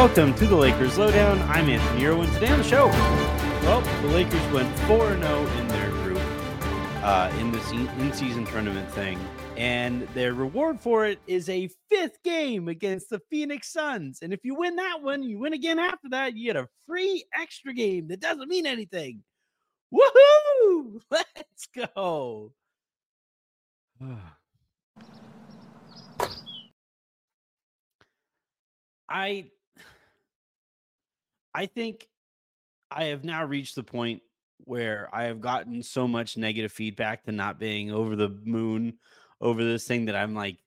Welcome to the Lakers Lowdown. I'm Anthony Irwin. Today on the show, well, the Lakers went 4 0 in their group uh, in this in season tournament thing. And their reward for it is a fifth game against the Phoenix Suns. And if you win that one, you win again after that, you get a free extra game that doesn't mean anything. Woohoo! Let's go. I I think I have now reached the point where I have gotten so much negative feedback to not being over the moon over this thing that I'm like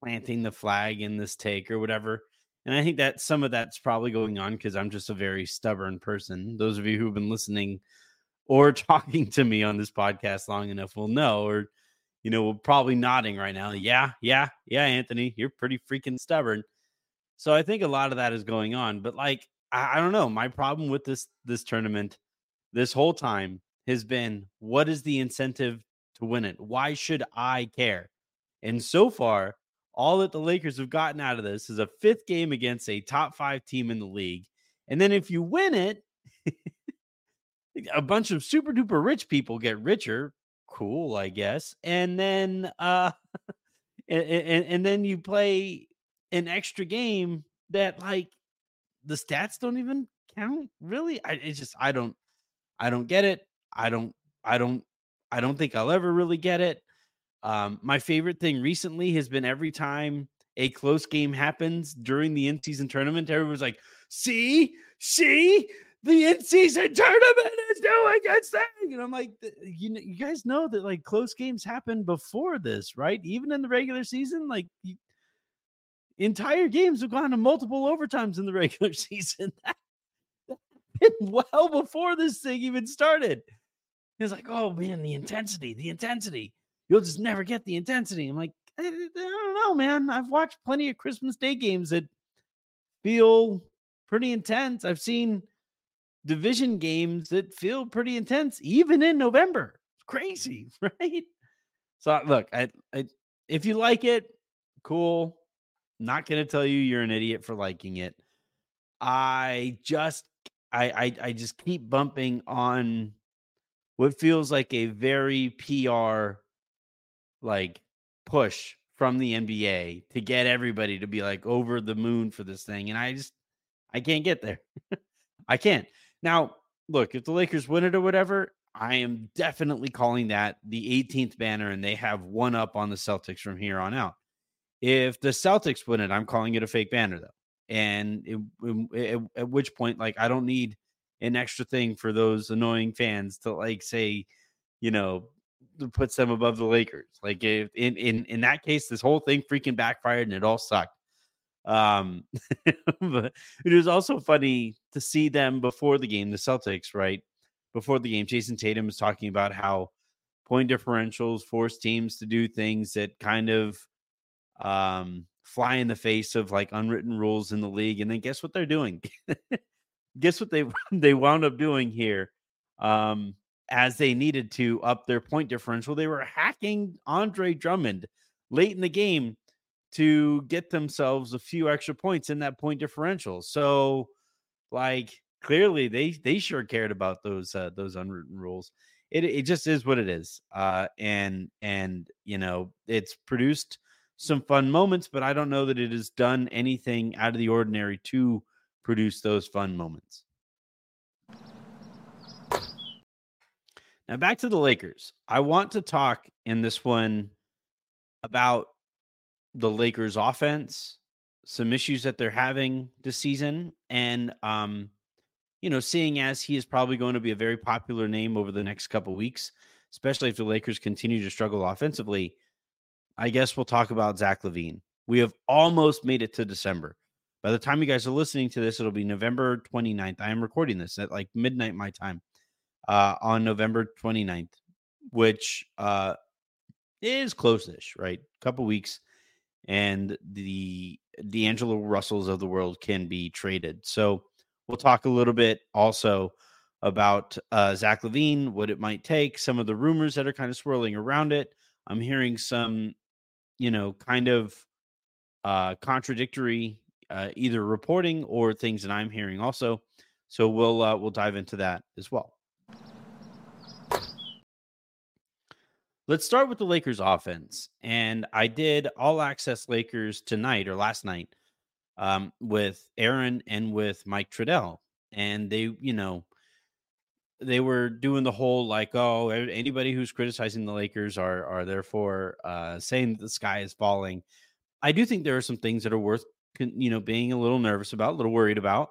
planting the flag in this take or whatever. And I think that some of that's probably going on because I'm just a very stubborn person. Those of you who've been listening or talking to me on this podcast long enough will know, or, you know, we're probably nodding right now. Yeah, yeah, yeah, Anthony, you're pretty freaking stubborn. So I think a lot of that is going on. But like, I, I don't know. My problem with this this tournament this whole time has been what is the incentive to win it? Why should I care? And so far, all that the Lakers have gotten out of this is a fifth game against a top five team in the league. And then if you win it, a bunch of super duper rich people get richer. Cool, I guess. And then uh and, and, and then you play an extra game that like the stats don't even count really? I it's just i don't i don't get it. I don't i don't i don't think i'll ever really get it. Um my favorite thing recently has been every time a close game happens during the in-season tournament everyone's like see? See? The in-season tournament is doing its thing and i'm like you you guys know that like close games happen before this right? Even in the regular season? Like you, entire games have gone to multiple overtimes in the regular season. well before this thing even started. It's like, oh man, the intensity, the intensity. You'll just never get the intensity. I'm like, I, I don't know, man. I've watched plenty of Christmas Day games that feel pretty intense. I've seen division games that feel pretty intense, even in November. It's crazy, right? So look, I, I if you like it, cool. Not going to tell you you're an idiot for liking it. I just I, I I just keep bumping on what feels like a very PR like push from the NBA to get everybody to be like over the moon for this thing and I just I can't get there. I can't. Now, look, if the Lakers win it or whatever, I am definitely calling that the 18th banner and they have one up on the Celtics from here on out. If the Celtics win it, I'm calling it a fake banner though. And it, it, at which point, like, I don't need an extra thing for those annoying fans to like say, you know, puts them above the Lakers. Like, if in in in that case, this whole thing freaking backfired and it all sucked. Um, but it was also funny to see them before the game, the Celtics, right? Before the game, Jayson Tatum was talking about how point differentials force teams to do things that kind of um, fly in the face of like unwritten rules in the league. And then guess what they're doing? guess what they they wound up doing here? Um, as they needed to up their point differential, they were hacking Andre Drummond late in the game to get themselves a few extra points in that point differential. So, like clearly they they sure cared about those uh, those unwritten rules. It it just is what it is. Uh, and and you know it's produced some fun moments, but I don't know that it has done anything out of the ordinary to produce those fun moments. Now back to the Lakers. I want to talk in this one about the Lakers offense, some issues that they're having this season, and um, you know, seeing as he is probably going to be a very popular name over the next couple weeks, especially if the Lakers continue to struggle offensively. I guess we'll talk about Zach LaVine. We have almost made it to December. By the time you guys are listening to this, it'll be November 29th. I am recording this at like midnight my time uh, on November 29th, which uh, is close-ish, right? A couple weeks, and the D'Angelo Russells of the world can be traded. So we'll talk a little bit also about uh, Zach LaVine, what it might take, some of the rumors that are kind of swirling around it. I'm hearing some, you know, kind of uh, contradictory uh, either reporting or things that I'm hearing also. So we'll uh, we'll dive into that as well. Let's start with the Lakers offense. And I did all access Lakers tonight or last night um, with Aaron and with Mike Trudell. And they, you know, they were doing the whole like, oh, anybody who's criticizing the Lakers are are therefore uh, saying that the sky is falling. I do think there are some things that are worth, you know, being a little nervous about, a little worried about.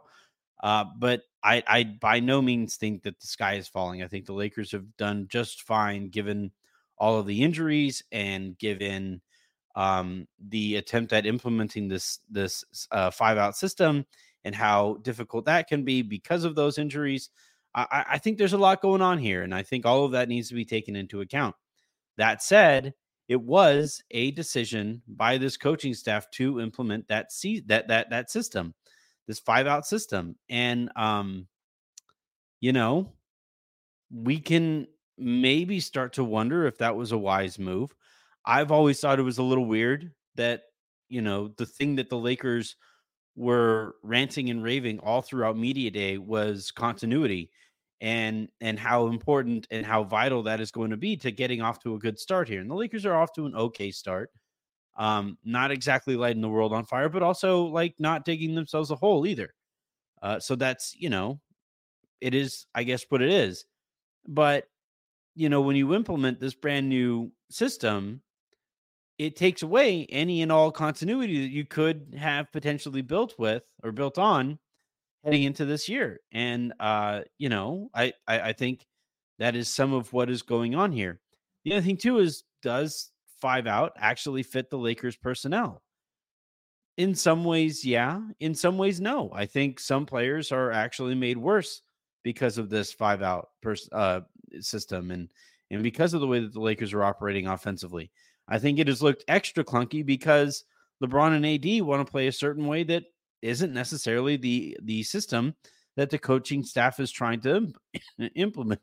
Uh, but I, I by no means think that the sky is falling. I think the Lakers have done just fine given all of the injuries and given um, the attempt at implementing this this uh, five out system and how difficult that can be because of those injuries. I, I think there's a lot going on here, and I think all of that needs to be taken into account. That said, it was a decision by this coaching staff to implement that see that that that system, this five out system, and um, you know, we can maybe start to wonder if that was a wise move. I've always thought it was a little weird that, you know, the thing that the Lakers were ranting and raving all throughout media day was continuity and and how important and how vital that is going to be to getting off to a good start here. And the Lakers are off to an okay start. Um, not exactly lighting the world on fire, but also like not digging themselves a hole either. Uh, so that's you know, it is, I guess, what it is. But you know, when you implement this brand new system, it takes away any and all continuity that you could have potentially built with or built on heading into this year. And uh, you know, I, I I think that is some of what is going on here. The other thing too is does five out actually fit the Lakers personnel? In some ways, yeah. In some ways, no. I think some players are actually made worse because of this five out pers- uh, system and and because of the way that the Lakers are operating offensively. I think it has looked extra clunky because LeBron and AD want to play a certain way that isn't necessarily the the system that the coaching staff is trying to implement.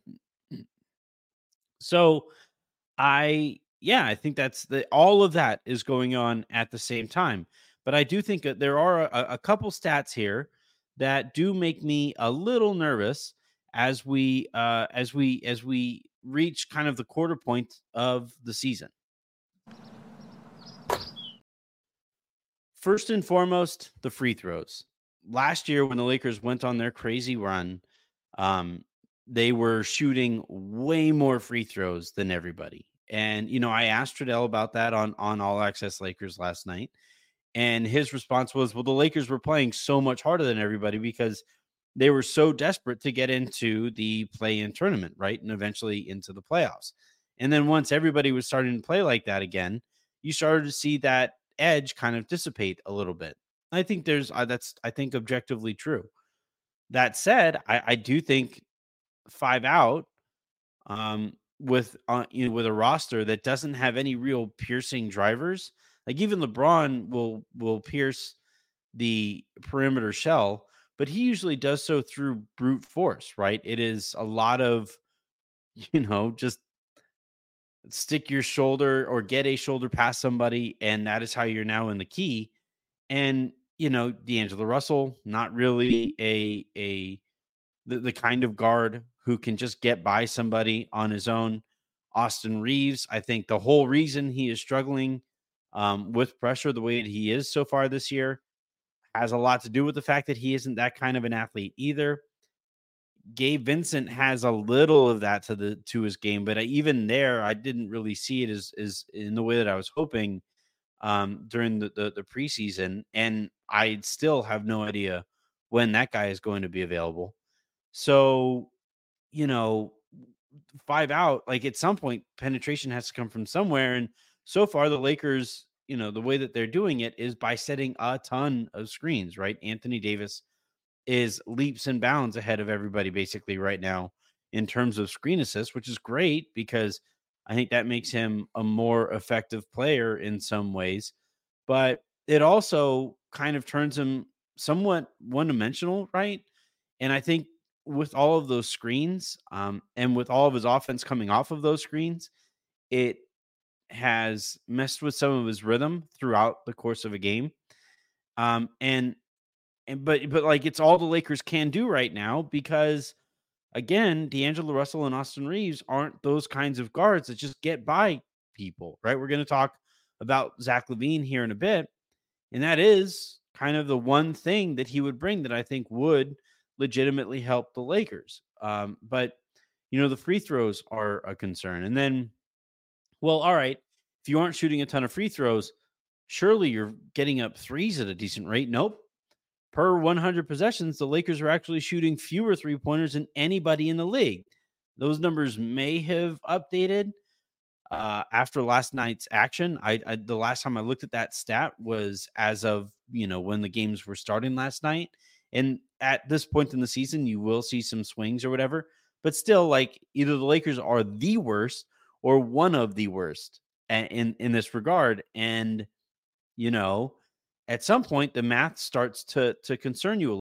So I yeah, I think that's the all of that is going on at the same time. But I do think that there are a, a couple stats here that do make me a little nervous as we uh as we as we reach kind of the quarter point of the season. First and foremost, the free throws. Last year, when the Lakers went on their crazy run, um, they were shooting way more free throws than everybody. And you know, I asked Trudell about that on on All Access Lakers last night, and his response was, "Well, the Lakers were playing so much harder than everybody because they were so desperate to get into the play-in tournament, right, and eventually into the playoffs. And then once everybody was starting to play like that again, you started to see that edge kind of dissipate a little bit. I think there's uh, that's I think objectively true. That said, I, I do think five out um, with uh, you know with a roster that doesn't have any real piercing drivers. Like even LeBron will will pierce the perimeter shell, but he usually does so through brute force, right? It is a lot of you know just stick your shoulder or get a shoulder past somebody, and that is how you're now in the key. And you know, D'Angelo Russell, not really a a the, the kind of guard who can just get by somebody on his own. Austin Reaves, I think the whole reason he is struggling um, with pressure the way that he is so far this year has a lot to do with the fact that he isn't that kind of an athlete either. Gabe Vincent has a little of that to the to his game, but even there, I didn't really see it as as in the way that I was hoping um, during the, the the preseason, and I still have no idea when that guy is going to be available. So, you know, five out, like at some point, penetration has to come from somewhere, and so far the Lakers, you know, the way that they're doing it is by setting a ton of screens. Right, Anthony Davis is leaps and bounds ahead of everybody basically right now in terms of screen assist, which is great because I think that makes him a more effective player in some ways. But it also kind of turns him somewhat one dimensional, right? And I think with all of those screens um, and with all of his offense coming off of those screens, it has messed with some of his rhythm throughout the course of a game. Um, and and but but like it's all the Lakers can do right now because again, D'Angelo Russell and Austin Reaves aren't those kinds of guards that just get by people, right? We're going to talk about Zach LaVine here in a bit, and that is kind of the one thing that he would bring that I think would legitimately help the Lakers. Um, but you know, the free throws are a concern, and then, well, all right, if you aren't shooting a ton of free throws, surely you're getting up threes at a decent rate. Nope, per 100 possessions, the Lakers are actually shooting fewer three pointers than anybody in the league. Those numbers may have updated uh, after last night's action. I, I, the last time I looked at that stat was as of you know when the games were starting last night. And at this point in the season, you will see some swings or whatever. But still, like either the Lakers are the worst or one of the worst in in this regard. And you know, at some point the math starts to to concern you a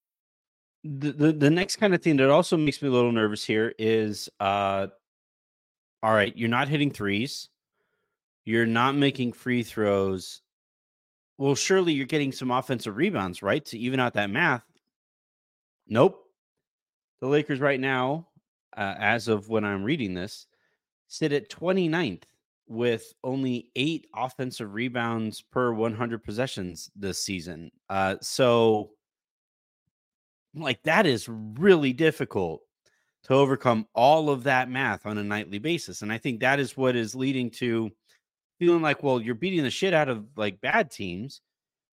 the, the, next kind of thing that also makes me a little nervous here is uh all right, you're not hitting threes. You're not making free throws. Well, surely you're getting some offensive rebounds, right? To even out that math. Nope. The Lakers right now, uh, as of when I'm reading this, sit at 29th with only eight offensive rebounds per 100 possessions this season. Uh, so like that is really difficult to overcome all of that math on a nightly basis. And I think that is what is leading to feeling like, well, you're beating the shit out of like bad teams,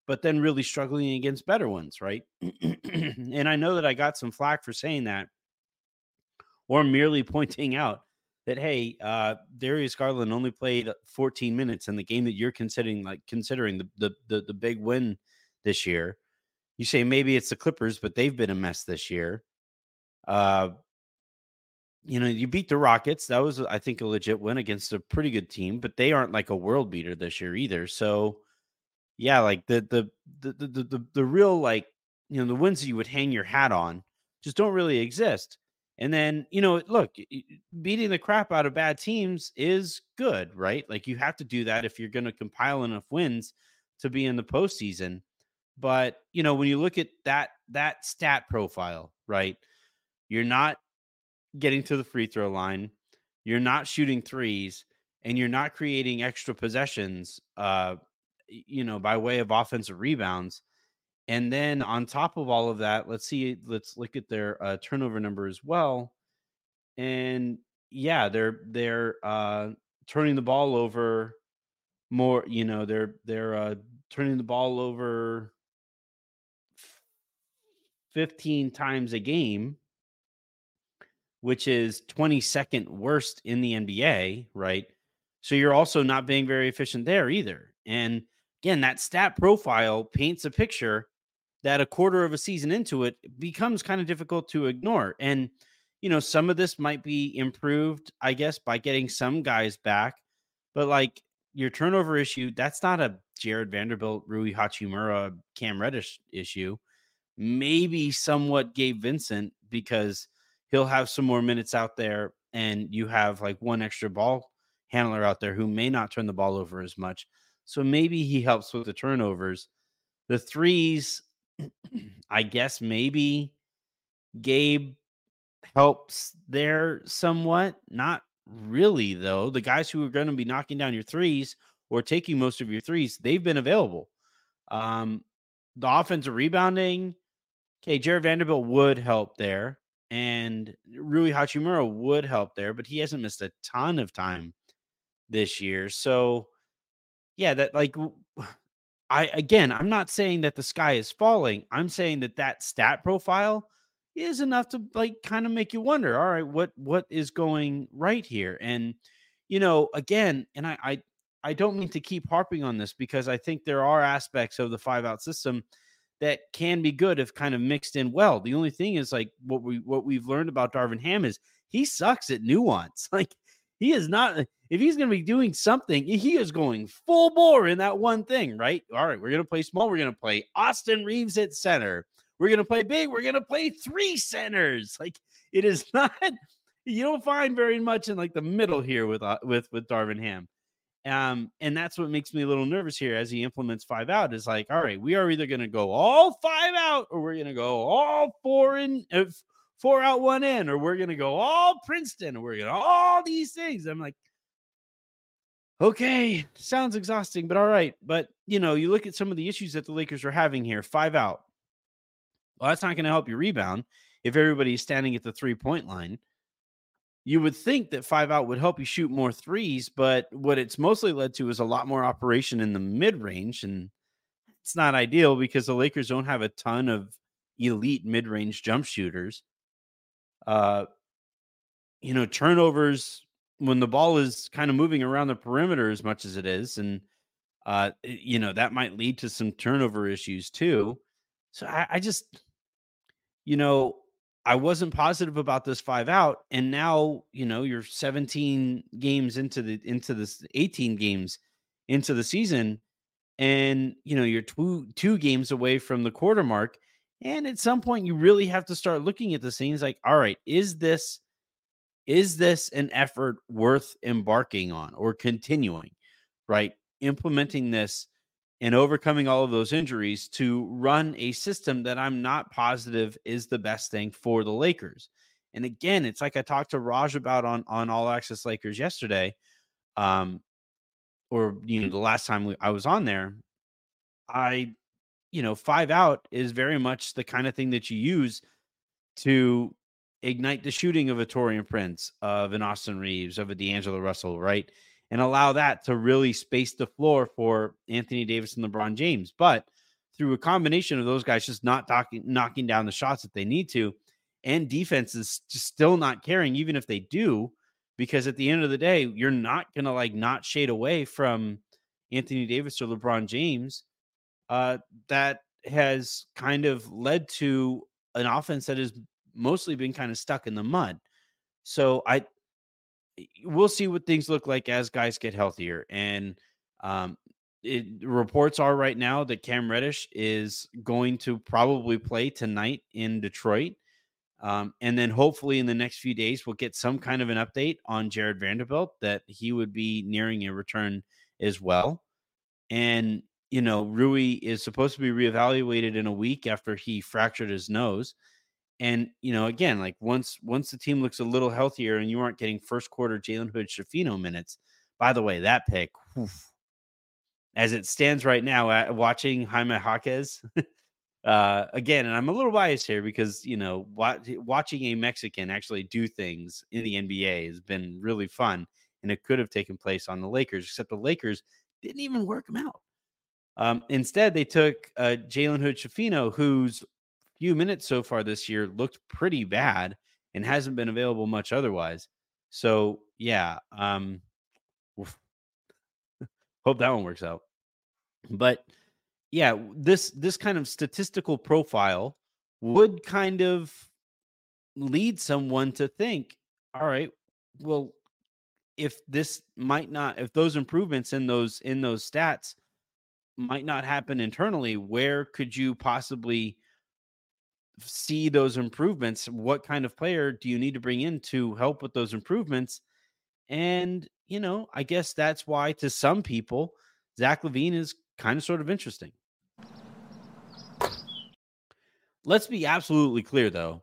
but then really struggling against better ones, right? and I know that I got some flack for saying that or merely pointing out that hey, uh, Darius Garland only played 14 minutes in the game that you're considering like considering the the the, the big win this year. You say maybe it's the Clippers, but they've been a mess this year. Uh, you know, you beat the Rockets. That was, I think, a legit win against a pretty good team, but they aren't like a world beater this year either. So, yeah, like the the the the the, the real like you know the wins that you would hang your hat on just don't really exist. And then you know, look, beating the crap out of bad teams is good, right? Like you have to do that if you're going to compile enough wins to be in the postseason. But you know, when you look at that that stat profile, right? You're not getting to the free throw line, you're not shooting threes, and you're not creating extra possessions uh you know by way of offensive rebounds. And then on top of all of that, let's see, let's look at their uh, turnover number as well. And yeah, they're they're uh turning the ball over more, you know, they're they're uh turning the ball over 15 times a game, which is 22nd worst in the NBA, right? So you're also not being very efficient there either. And again, that stat profile paints a picture that a quarter of a season into it becomes kind of difficult to ignore. And, you know, some of this might be improved, I guess, by getting some guys back. But like your turnover issue, that's not a Jarred Vanderbilt, Rui Hachimura, Cam Reddish issue maybe somewhat Gabe Vincent, because he'll have some more minutes out there and you have like one extra ball handler out there who may not turn the ball over as much. So maybe he helps with the turnovers. The threes, I guess maybe Gabe helps there somewhat. Not really, though. The guys who are going to be knocking down your threes or taking most of your threes, they've been available. Um, the offensive rebounding, okay, Jarred Vanderbilt would help there, and Rui Hachimura would help there, but he hasn't missed a ton of time this year. So, yeah, that like I again, I'm not saying that the sky is falling. I'm saying that that stat profile is enough to like kind of make you wonder, all right, what what is going right here? And you know, again, and I I I don't mean to keep harping on this because I think there are aspects of the five out system that can be good if kind of mixed in well. The only thing is like what we what we've learned about Darvin Ham is he sucks at nuance. Like he is not if he's going to be doing something, he is going full bore in that one thing, right? All right, we're going to play small. We're going to play Austin Reaves at center. We're going to play big. We're going to play three centers. Like it is not you don't find very much in like the middle here with uh, with with Darvin Ham. Um, and that's what makes me a little nervous here as he implements five out. Is like, all right, we are either going to go all five out, or we're going to go all four in, uh, four out, one in, or we're going to go all Princeton, or we're going to all these things. I'm like, okay, sounds exhausting, but all right. But you know, you look at some of the issues that the Lakers are having here. Five out. Well, that's not going to help you rebound if everybody's standing at the three point line you would think that five out would help you shoot more threes, but what it's mostly led to is a lot more operation in the mid range. And it's not ideal because the Lakers don't have a ton of elite mid range jump shooters. Uh, you know, turnovers when the ball is kind of moving around the perimeter as much as it is. And, uh, you know, that might lead to some turnover issues too. So I, I just, you know, I wasn't positive about this five out, and now you know you're 17 games into the into this 18 games into the season, and you know you're two two games away from the quarter mark, and at some point you really have to start looking at the scenes like, all right, is this is this an effort worth embarking on or continuing, right? Implementing this and overcoming all of those injuries to run a system that I'm not positive is the best thing for the Lakers. And again, it's like I talked to Raj about on on All Access Lakers yesterday, um, or you know the last time we, I was on there. I, you know, five out is very much the kind of thing that you use to ignite the shooting of a Taurean Prince, of an Austin Reaves, of a D'Angelo Russell, right? And allow that to really space the floor for Anthony Davis and LeBron James. But through a combination of those guys just not talking, knocking down the shots that they need to, and defenses just still not caring, even if they do, because at the end of the day, you're not gonna like not shade away from Anthony Davis or LeBron James. Uh, that has kind of led to an offense that has mostly been kind of stuck in the mud. So I we'll see what things look like as guys get healthier. And um, it, reports are right now that Cam Reddish is going to probably play tonight in Detroit. Um, and then hopefully in the next few days, we'll get some kind of an update on Jarred Vanderbilt that he would be nearing a return as well. And, you know, Rui is supposed to be reevaluated in a week after he fractured his nose. And you know, again, like once once the team looks a little healthier and you aren't getting first quarter Jalen Hood Schifino minutes. By the way, that pick, whew, as it stands right now, at watching Jaime Jaquez, uh, again, and I'm a little biased here because you know watch, watching a Mexican actually do things in the NBA has been really fun, and it could have taken place on the Lakers, except the Lakers didn't even work him out. Um, instead, they took uh, Jalen Hood Schifino, who's few minutes so far this year looked pretty bad and hasn't been available much otherwise. So yeah, um, hope that one works out. But yeah, this this kind of statistical profile would kind of lead someone to think, all right, well, if this might not, if those improvements in those in those stats might not happen internally, where could you possibly see those improvements. What kind of player do you need to bring in to help with those improvements? And, you know, I guess that's why to some people, Zach LaVine is kind of sort of interesting. Let's be absolutely clear though.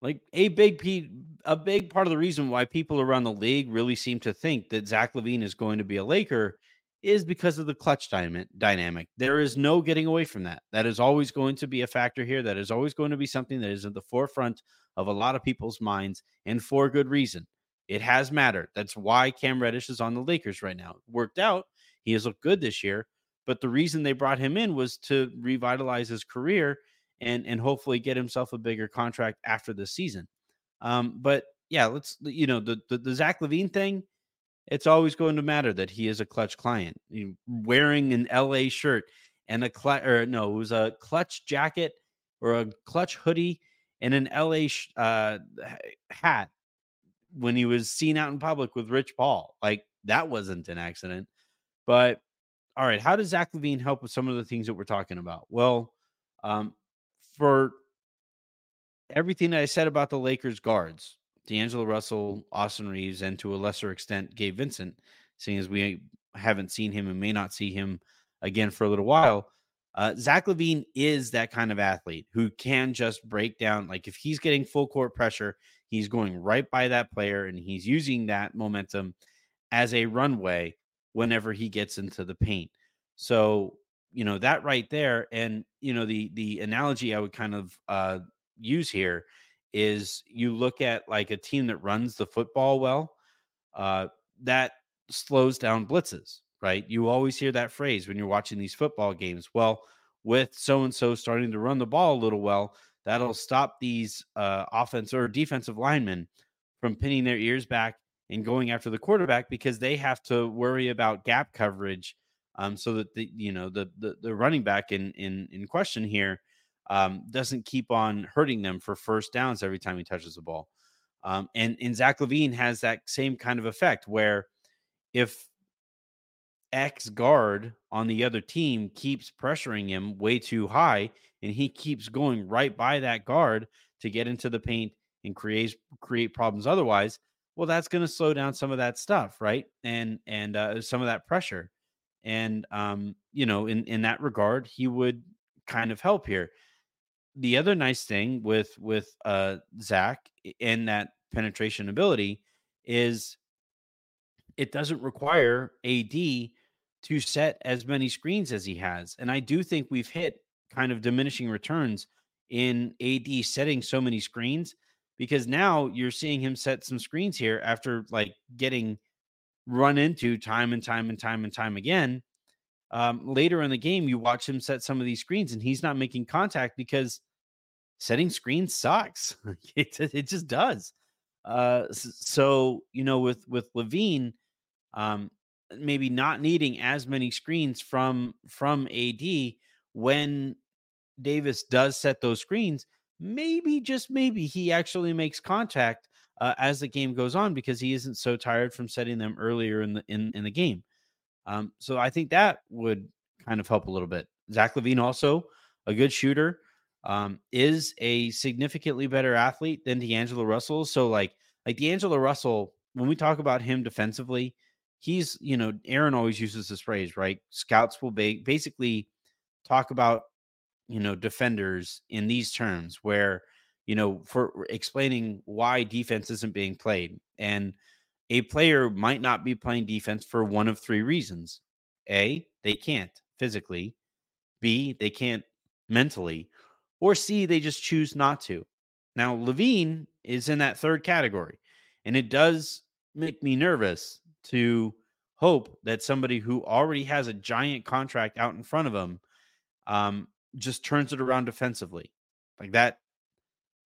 Like a big p a big part of the reason why people around the league really seem to think that Zach LaVine is going to be a Laker is because of the Klutch dynamic. There is no getting away from that. That is always going to be a factor here. That is always going to be something that is at the forefront of a lot of people's minds, and for good reason. It has mattered. That's why Cam Reddish is on the Lakers right now. Worked out. He has looked good this year. But the reason they brought him in was to revitalize his career and and hopefully get himself a bigger contract after the season. Um, but yeah, let's you know the, the the Zach LaVine thing. It's always going to matter that he is a Klutch client. Wearing an LA shirt and a Klutch or no, it was a Klutch jacket or a Klutch hoodie and an LA sh- uh, hat when he was seen out in public with Rich Paul. Like that wasn't an accident. But all right, how does Zach LaVine help with some of the things that we're talking about? Well, um, for everything that I said about the Lakers guards, D'Angelo Russell, Austin Reaves, and to a lesser extent, Gabe Vincent, seeing as we haven't seen him and may not see him again for a little while. Uh, Zach LaVine is that kind of athlete who can just break down. Like if he's getting full court pressure, he's going right by that player and he's using that momentum as a runway whenever he gets into the paint. So, you know, that right there and you know the the analogy I would kind of uh use here is you look at like a team that runs the football well, uh that slows down blitzes, right? You always hear that phrase when you're watching these football games. Well, with so and so starting to run the ball a little well, that'll stop these uh offense or defensive linemen from pinning their ears back and going after the quarterback because they have to worry about gap coverage um, so that the you know the, the the running back in in in question here um, doesn't keep on hurting them for first downs every time he touches the ball. Um, and and Zach LaVine has that same kind of effect where if X guard on the other team keeps pressuring him way too high and he keeps going right by that guard to get into the paint and create create problems otherwise well that's going to slow down some of that stuff right? And and uh, some of that pressure. And um you know in in that regard he would kind of help here the other nice thing with with uh zach and that penetration ability is it doesn't require ad to set as many screens as he has and i do think we've hit kind of diminishing returns in ad setting so many screens because now you're seeing him set some screens here after like getting run into time and time and time and time again. Um, later in the game, you watch him set some of these screens and he's not making contact because setting screens sucks. it, it just does. Uh, so, you know, with, with LaVine, um, maybe not needing as many screens from, from AD when Davis does set those screens, maybe just maybe he actually makes contact uh, as the game goes on because he isn't so tired from setting them earlier in the in, in the game. Um, so I think that would kind of help a little bit. Zach LaVine also a good shooter, um, is a significantly better athlete than D'Angelo Russell. So like like D'Angelo Russell, when we talk about him defensively, he's you know Aaron always uses this phrase right. Scouts will ba- basically talk about you know defenders in these terms where you know for explaining why defense isn't being played and a player might not be playing defense for one of three reasons a they can't physically b they can't mentally or c they just choose not to now LaVine is in that third category and it does make me nervous to hope that somebody who already has a giant contract out in front of him um, just turns it around defensively. Like that,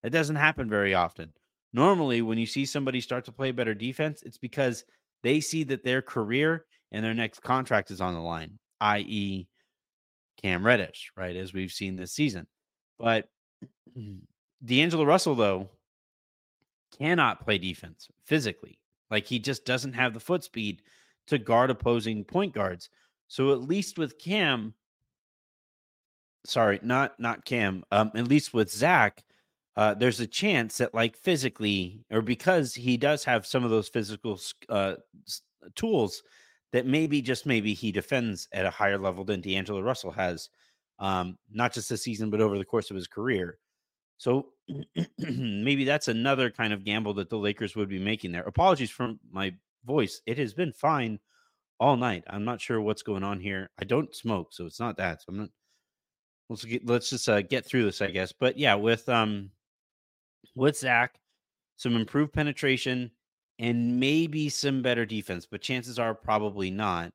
that doesn't happen very often. Normally, when you see somebody start to play better defense, it's because they see that their career and their next contract is on the line, i.e., Cam Reddish, right? As we've seen this season. But D'Angelo Russell, though, cannot play defense physically. Like he just doesn't have the foot speed to guard opposing point guards. So at least with Cam, sorry, not not Cam. Um, at least with Zach, uh, there's a chance that, like, physically, or because he does have some of those physical uh, tools, that maybe just maybe he defends at a higher level than D'Angelo Russell has, um, not just this season, but over the course of his career. So maybe that's another kind of gamble that the Lakers would be making there. Apologies for my voice. It has been fine all night. I'm not sure what's going on here. I don't smoke, so it's not that. So I'm not. Let's get, let's just uh, get through this, I guess. But yeah, with um with Zach, some improved penetration and maybe some better defense, but chances are probably not.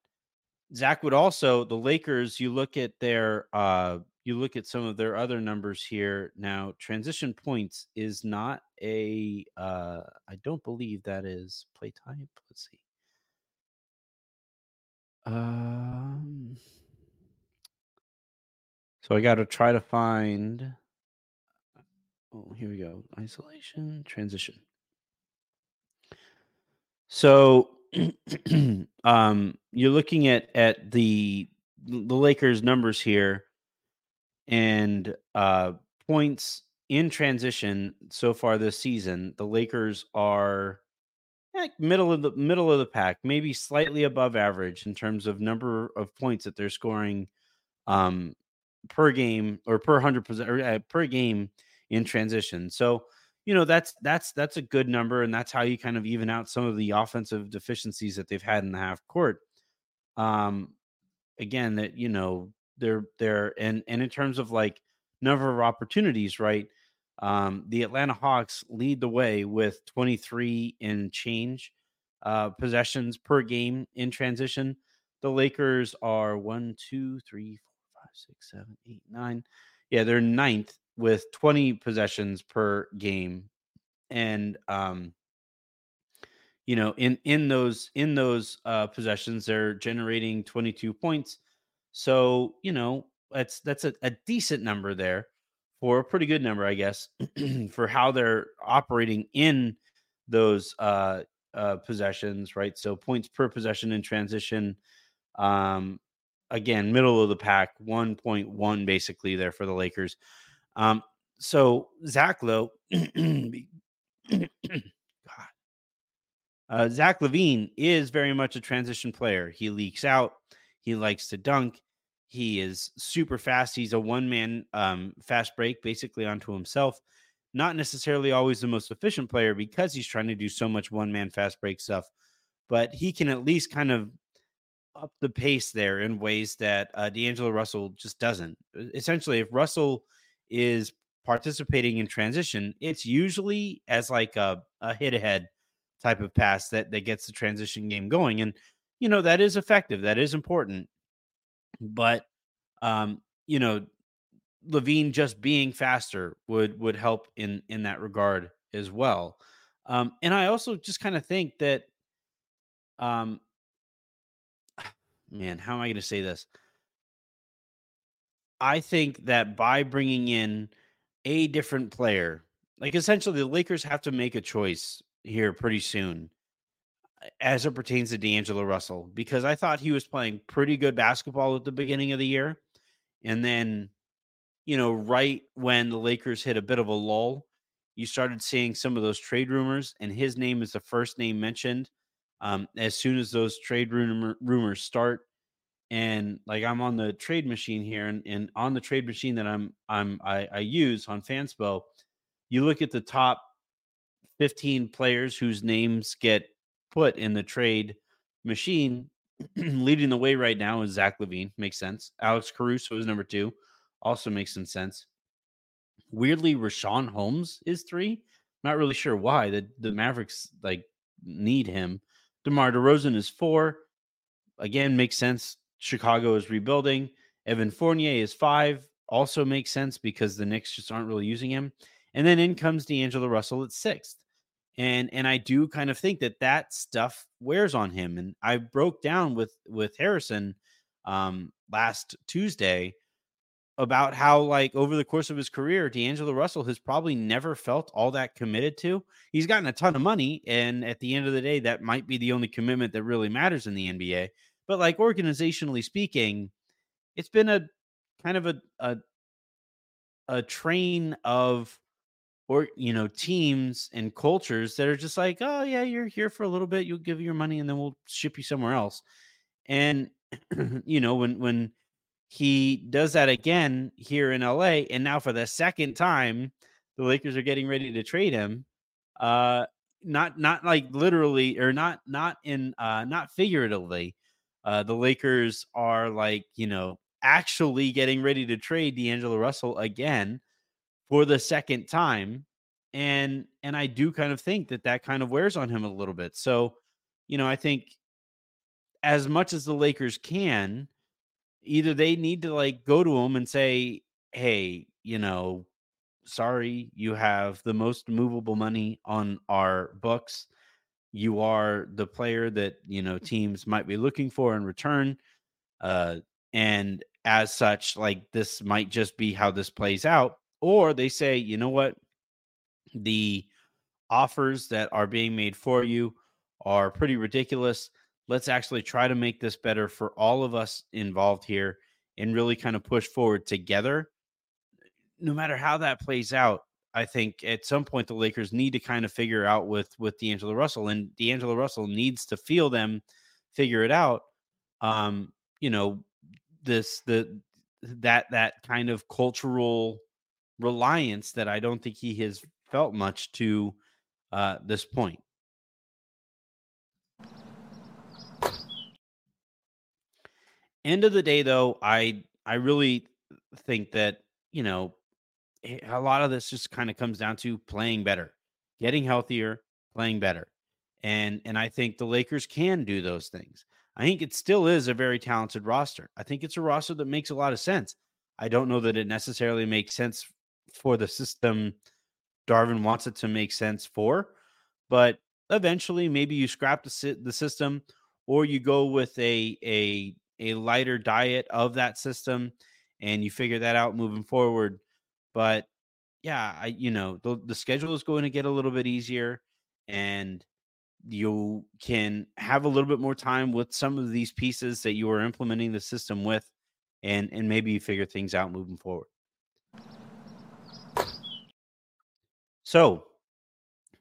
Zach would also the Lakers. You look at their uh you look at some of their other numbers here now transition points is not a uh i don't believe that is play type let's see um so i got to try to find oh here we go. Isolation transition. So um you're looking at at the the lakers numbers here and uh, points in transition so far this season, the Lakers are eh, middle of the middle of the pack, maybe slightly above average in terms of number of points that they're scoring um, per game or per hundred percent uh, per game in transition. So you know that's that's that's a good number, and that's how you kind of even out some of the offensive deficiencies that they've had in the half court. Um, again, that you know they're they're and and in terms of like number of opportunities, right? Um, the Atlanta Hawks lead the way with 23 in change uh, possessions per game in transition. The Lakers are one, two, three, four, five, six, seven, eight, nine. Yeah, they're ninth with 20 possessions per game. And um, you know, in in those in those uh possessions, they're generating 22 points so, you know, that's that's a, a decent number there for a pretty good number, I guess, for how they're operating in those uh, uh, possessions, right? So points per possession in transition. Um, again, middle of the pack, 1.1 basically there for the Lakers. Um, so Zach Lowe, God, uh, Zach LaVine is very much a transition player. He leaks out. He likes to dunk. He is super fast. He's a one man um, fast break, basically onto himself. Not necessarily always the most efficient player because he's trying to do so much one man fast break stuff, but he can at least kind of up the pace there in ways that uh, D'Angelo Russell just doesn't. Essentially, if Russell is participating in transition, it's usually as like a, a hit ahead type of pass that that gets the transition game going. And you know, that is effective. That is important. But um, you know, LaVine just being faster would would help in in that regard as well. Um, and I also just kind of think that um man, how am I going to say this? I think that by bringing in a different player, like essentially the Lakers have to make a choice here pretty soon as it pertains to D'Angelo Russell because I thought he was playing pretty good basketball at the beginning of the year. And then, you know, right when the Lakers hit a bit of a lull, you started seeing some of those trade rumors, and his name is the first name mentioned um, as soon as those trade rumor, rumors start. And like I'm on the trade machine here, and, and on the trade machine that I'm I'm I, I use on Fanspo, you look at the top 15 players whose names get put in the trade machine. Leading the way right now is Zach LaVine. Makes sense. Alex Caruso is number two. Also makes some sense. Weirdly, Richaun Holmes is three. Not really sure why. The the Mavericks like need him. DeMar DeRozan is four. Again, makes sense. Chicago is rebuilding. Evan Fournier is five. Also makes sense because the Knicks just aren't really using him. And then in comes D'Angelo Russell at sixth and and I do kind of think that that stuff wears on him. And I broke down with with Harrison um, last Tuesday about how like over the course of his career, D'Angelo Russell has probably never felt all that committed to. He's gotten a ton of money, and at the end of the day, that might be the only commitment that really matters in the NBA. But like organizationally speaking, it's been a kind of a a, a train of or you know teams and cultures that are just like oh yeah you're here for a little bit you'll give your money and then we'll ship you somewhere else. And you know when when he does that again here in LA and now for the second time the Lakers are getting ready to trade him uh not not like literally or not not in uh not figuratively uh the Lakers are like you know actually getting ready to trade D'Angelo Russell again for the second time and and I do kind of think that that kind of wears on him a little bit. So, you know, I think as much as the Lakers can, either they need to like go to him and say, "Hey, you know, sorry, you have the most movable money on our books. You are the player that, you know, teams might be looking for in return." Uh and as such, like this might just be how this plays out or they say, you know what? The offers that are being made for you are pretty ridiculous. Let's actually try to make this better for all of us involved here and really kind of push forward together. No matter how that plays out, I think at some point the Lakers need to kind of figure out with with D'Angelo Russell, and D'Angelo Russell needs to feel them figure it out. Um, you know, this the that that kind of cultural reliance that I don't think he has felt much to uh, this point. End of the day, though, I I really think that you know a lot of this just kind of comes down to playing better, getting healthier, playing better, and and I think the Lakers can do those things. I think it still is a very talented roster. I think it's a roster that makes a lot of sense. I don't know that it necessarily makes sense for the system Darvin wants it to make sense for. But eventually, maybe you scrap the, the system or you go with a, a, a lighter diet of that system and you figure that out moving forward. But yeah, I, you know, the, the schedule is going to get a little bit easier and you can have a little bit more time with some of these pieces that you are implementing the system with and and maybe you figure things out moving forward So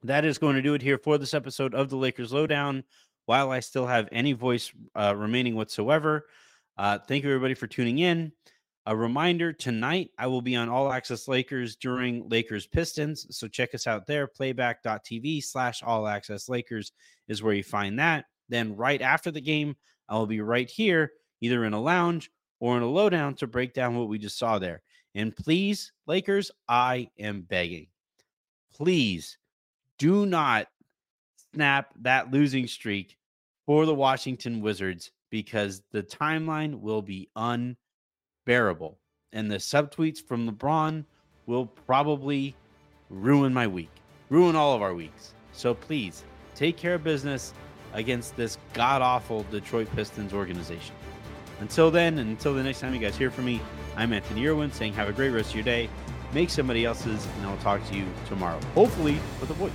that is going to do it here for this episode of the Lakers Lowdown. While I still have any voice uh, remaining whatsoever, uh, thank you everybody for tuning in. A reminder tonight, I will be on All Access Lakers during Lakers Pistons. So check us out there. Playback.tv slash All Access Lakers is where you find that. Then, right after the game, I will be right here, either in a lounge or in a lowdown to break down what we just saw there. And please, Lakers, I am begging please do not snap that losing streak for the Washington Wizards because the timeline will be unbearable. And the subtweets from LeBron will probably ruin my week, ruin all of our weeks. So please take care of business against this god awful Detroit Pistons organization. Until then, and until the next time you guys hear from me, I'm Anthony Irwin saying have a great rest of your day make somebody else's, and I'll talk to you tomorrow, hopefully with a voice.